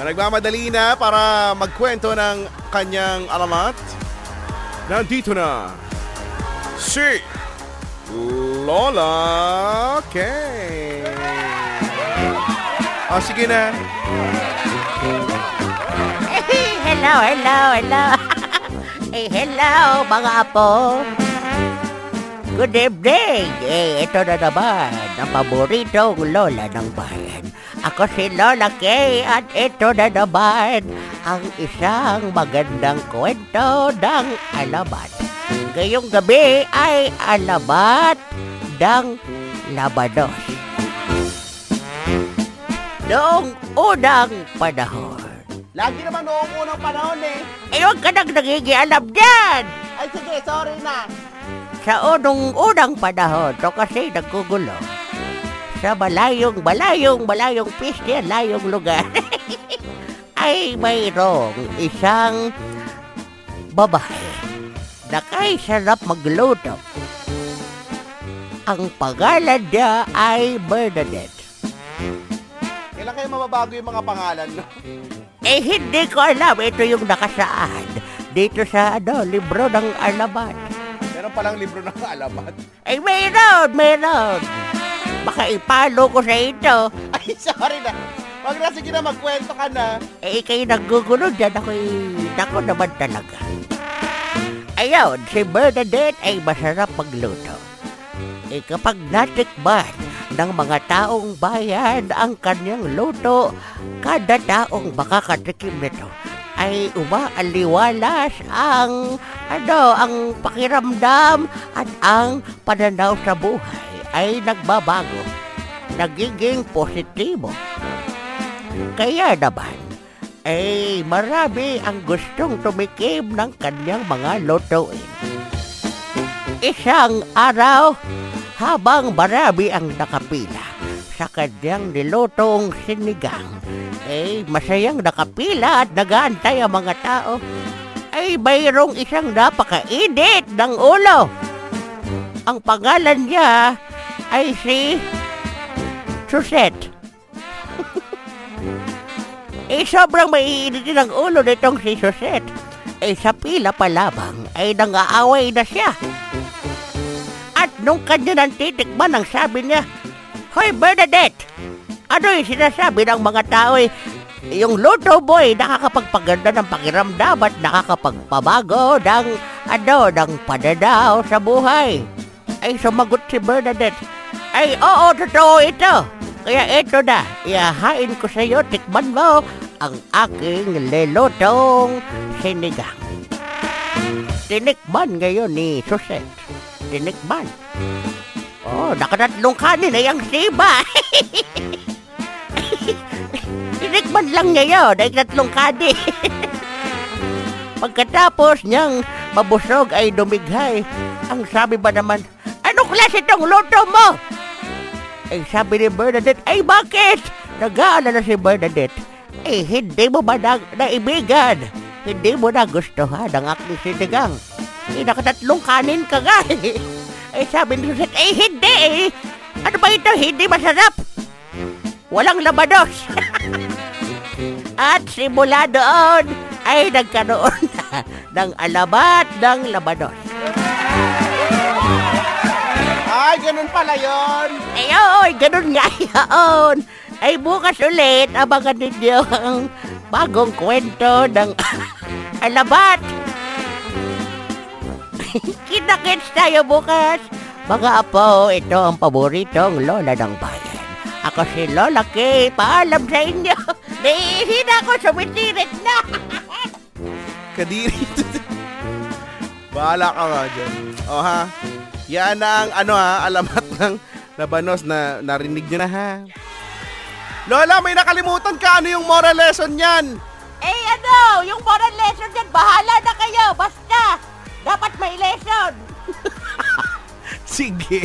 na nagmamadali na para magkwento ng kanyang alamat. Nandito na si Lola Kay. O, sige na. Eh, hello, hello, hello. eh, hello, mga apo. Good evening. Eh, ito na naman ang paboritong lola ng bayan. Ako si Lola Kay at ito na naman ang isang magandang kwento ng alamat. Ngayong gabi ay alamat ng labanos. Noong unang panahon, Lagi naman noong unang panahon eh. Eh, huwag ka nang nagigialam dyan! Ay, sige, sorry na. Sa unong unang panahon, to kasi nagkugulo. Sa malayong, malayong, malayong piste, layong lugar. ay mayroong isang babae na kay sarap magluto. Ang pangalan niya ay Bernadette. Kailan kayo mababago yung mga pangalan, no? Eh, hindi ko alam. Ito yung nakasaad dito sa ano, libro ng alamat. Meron palang libro ng alamat. Ay, meron, meron. Baka ipalo ko sa ito. Ay, sorry na. Wag na, sige na, magkwento ka na. Eh, kayo naggugulo dyan. Ako'y, nako naman talaga. Ayun, si Bernadette ay masarap magluto. Eh, kapag natikman ng mga taong bayan ang kanyang luto, kada taong makakatikim nito ay umaaliwalas ang ano ang pakiramdam at ang pananaw sa buhay ay nagbabago nagiging positibo kaya naman ay marami ang gustong tumikim ng kanyang mga lutuin isang araw habang marami ang nakapila sa kanyang nilutong sinigang ay masayang nakapila at nagaantay ang mga tao ay mayroong isang napakainit ng ulo. Ang pangalan niya ay si Susette. eh sobrang maiinit din ang ulo nitong si Susette. Eh sa pila pa lamang ay nangaaway na siya. At nung kanya nang titikman ang sabi niya, Hoy Bernadette, ano yung sinasabi ng mga tao eh, yung luto mo ay nakakapagpaganda ng pakiramdam at nakakapagpabago ng ano, ng pananaw sa buhay. Ay sumagot si Bernadette, ay oo, totoo ito. Kaya ito na, ihahain ko sa iyo, tikman mo ang aking lelotong sinigang. Tinikman ngayon ni Susette. Tinikman. Oh, nakatatlong kanin ay ang siba. Tinikman lang niya yun ay tatlong kanin. Pagkatapos niyang mabusog ay dumighay, ang sabi ba naman, ano klase itong luto mo? Ay sabi ni Bernadette, ay bakit? Nag-aalala si Bernadette. Eh, hindi mo ba na, naibigan? Hindi mo na gustuhan ang aking sinigang. Eh, nakatatlong kanin ka nga eh. Eh, sabi ni Suset, eh, hindi eh. Ano ba ito? Hindi masarap. Walang labanos. At simula doon, ay nagkaroon na ng alamat ng labanos. Ay, ganun pala yon. Ayoy, ganun nga yun. Ay bukas ulit, abangan ninyo ang bagong kwento ng alamat. Kinakits tayo bukas. Mga apo, ito ang paboritong lola ng bayan. Ako si Lola Kay, paalam sa inyo. Nahihina ako, sumitirit na. Kadiri. Bahala ka nga dyan. O ha? Yan ang ano ha, alamat ng labanos na narinig nyo na ha. Lola, may nakalimutan ka. Ano yung moral lesson yan? Eh ano, yung moral lesson dyan, bahala na kayo. Basta, dapat may lesson. Sige.